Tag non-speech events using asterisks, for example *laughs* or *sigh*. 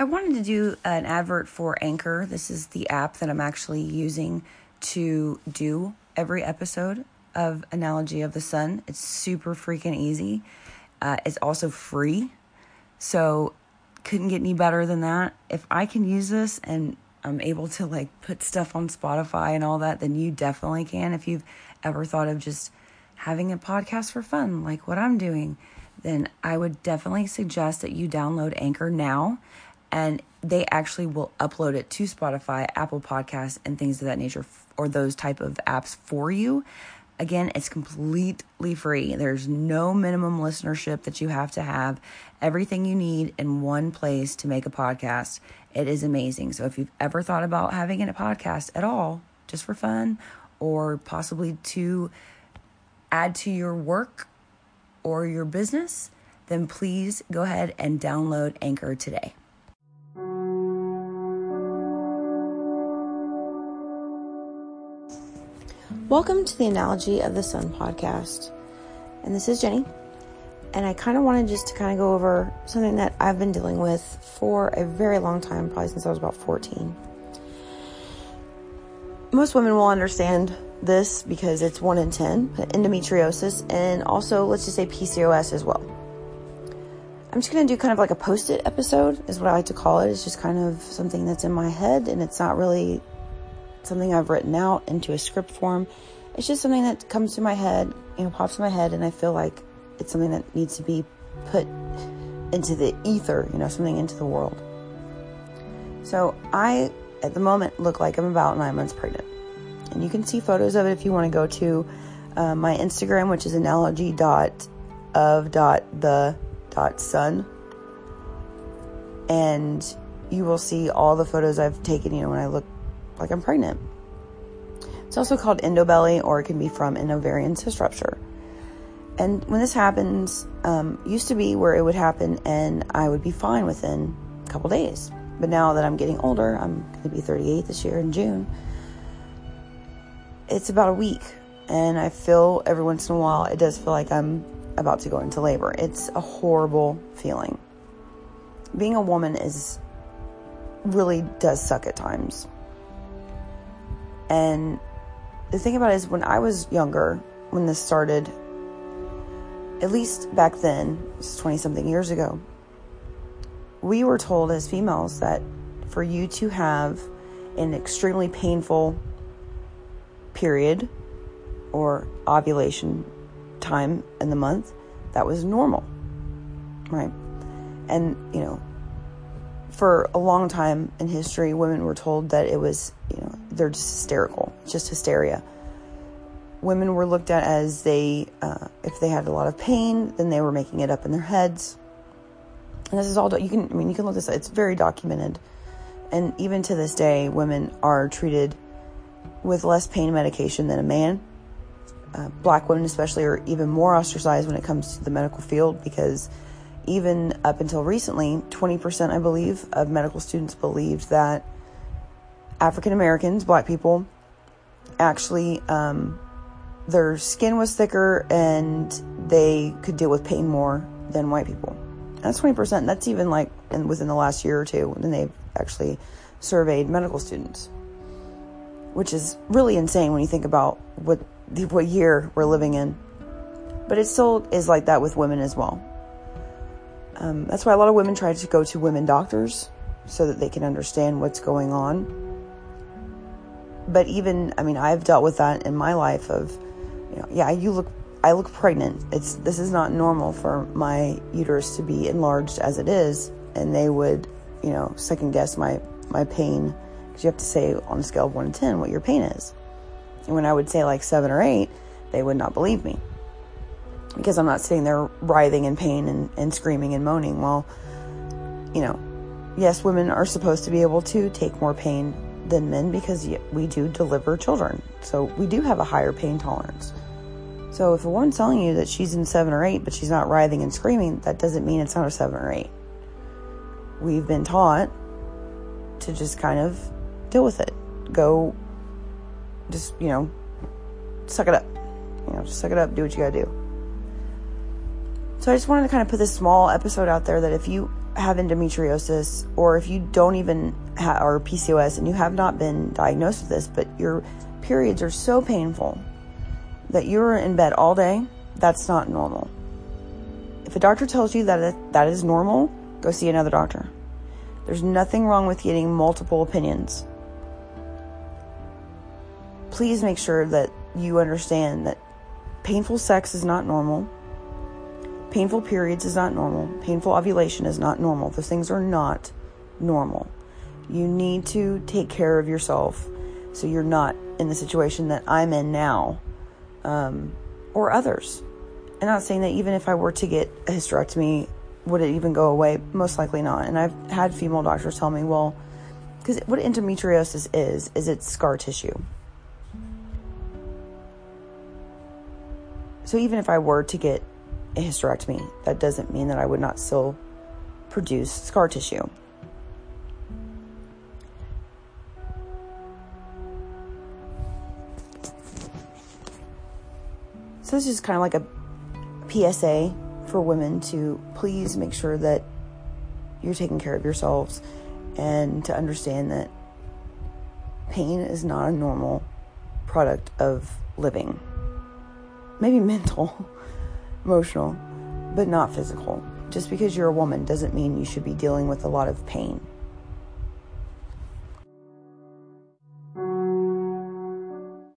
I wanted to do an advert for Anchor. This is the app that I'm actually using to do every episode of Analogy of the Sun. It's super freaking easy. Uh, it's also free. So, couldn't get any better than that. If I can use this and I'm able to like put stuff on Spotify and all that, then you definitely can. If you've ever thought of just having a podcast for fun, like what I'm doing, then I would definitely suggest that you download Anchor now and they actually will upload it to Spotify, Apple Podcasts, and things of that nature, or those type of apps for you. Again, it's completely free. There's no minimum listenership that you have to have. Everything you need in one place to make a podcast. It is amazing. So if you've ever thought about having a podcast at all, just for fun, or possibly to add to your work or your business, then please go ahead and download Anchor today. Welcome to the Analogy of the Sun podcast. And this is Jenny. And I kind of wanted just to kind of go over something that I've been dealing with for a very long time, probably since I was about 14. Most women will understand this because it's 1 in 10, endometriosis, and also, let's just say PCOS as well. I'm just going to do kind of like a post it episode, is what I like to call it. It's just kind of something that's in my head, and it's not really something I've written out into a script form. It's just something that comes to my head, you know, pops in my head, and I feel like it's something that needs to be put into the ether, you know, something into the world. So I, at the moment, look like I'm about nine months pregnant. And you can see photos of it if you want to go to uh, my Instagram, which is analogy dot of dot the dot sun. And you will see all the photos I've taken, you know, when I look like I'm pregnant. It's also called endobelly, or it can be from an ovarian cyst rupture. And when this happens, um, used to be where it would happen and I would be fine within a couple days. But now that I'm getting older, I'm going to be 38 this year in June. It's about a week, and I feel every once in a while it does feel like I'm about to go into labor. It's a horrible feeling. Being a woman is really does suck at times. And the thing about it is, when I was younger, when this started, at least back then, is 20 something years ago, we were told as females that for you to have an extremely painful period or ovulation time in the month, that was normal, right? And, you know, for a long time in history, women were told that it was, you know, they're just hysterical, just hysteria. Women were looked at as they, uh, if they had a lot of pain, then they were making it up in their heads. And this is all, you can, I mean, you can look this up, it's very documented. And even to this day, women are treated with less pain medication than a man. Uh, black women, especially, are even more ostracized when it comes to the medical field because even up until recently, 20%, I believe, of medical students believed that African Americans, black people, actually, um, their skin was thicker and they could deal with pain more than white people. That's 20%. That's even like in, within the last year or two when they've actually surveyed medical students, which is really insane when you think about what, what year we're living in. But it still is like that with women as well. Um, that's why a lot of women try to go to women doctors so that they can understand what's going on. But even, I mean, I've dealt with that in my life of, you know, yeah, you look, I look pregnant. It's, this is not normal for my uterus to be enlarged as it is. And they would, you know, second guess my, my pain because you have to say on a scale of one to 10 what your pain is. And when I would say like seven or eight, they would not believe me because I'm not sitting there writhing in pain and, and screaming and moaning. Well, you know, yes, women are supposed to be able to take more pain than men because we do deliver children. So we do have a higher pain tolerance. So if a woman's telling you that she's in seven or eight, but she's not writhing and screaming, that doesn't mean it's not a seven or eight. We've been taught to just kind of deal with it. Go, just, you know, suck it up. You know, just suck it up, do what you gotta do. So I just wanted to kind of put this small episode out there that if you have endometriosis or if you don't even have or PCOS and you have not been diagnosed with this, but your periods are so painful that you're in bed all day, that's not normal. If a doctor tells you that that is normal, go see another doctor. There's nothing wrong with getting multiple opinions. Please make sure that you understand that painful sex is not normal Painful periods is not normal. Painful ovulation is not normal. Those things are not normal. You need to take care of yourself so you're not in the situation that I'm in now um, or others. I'm not saying that even if I were to get a hysterectomy, would it even go away? Most likely not. And I've had female doctors tell me, well, because what endometriosis is, is it's scar tissue. So even if I were to get a hysterectomy, that doesn't mean that I would not still produce scar tissue. So this is kind of like a PSA for women to please make sure that you're taking care of yourselves and to understand that pain is not a normal product of living. Maybe *laughs* mental emotional, but not physical. Just because you're a woman doesn't mean you should be dealing with a lot of pain.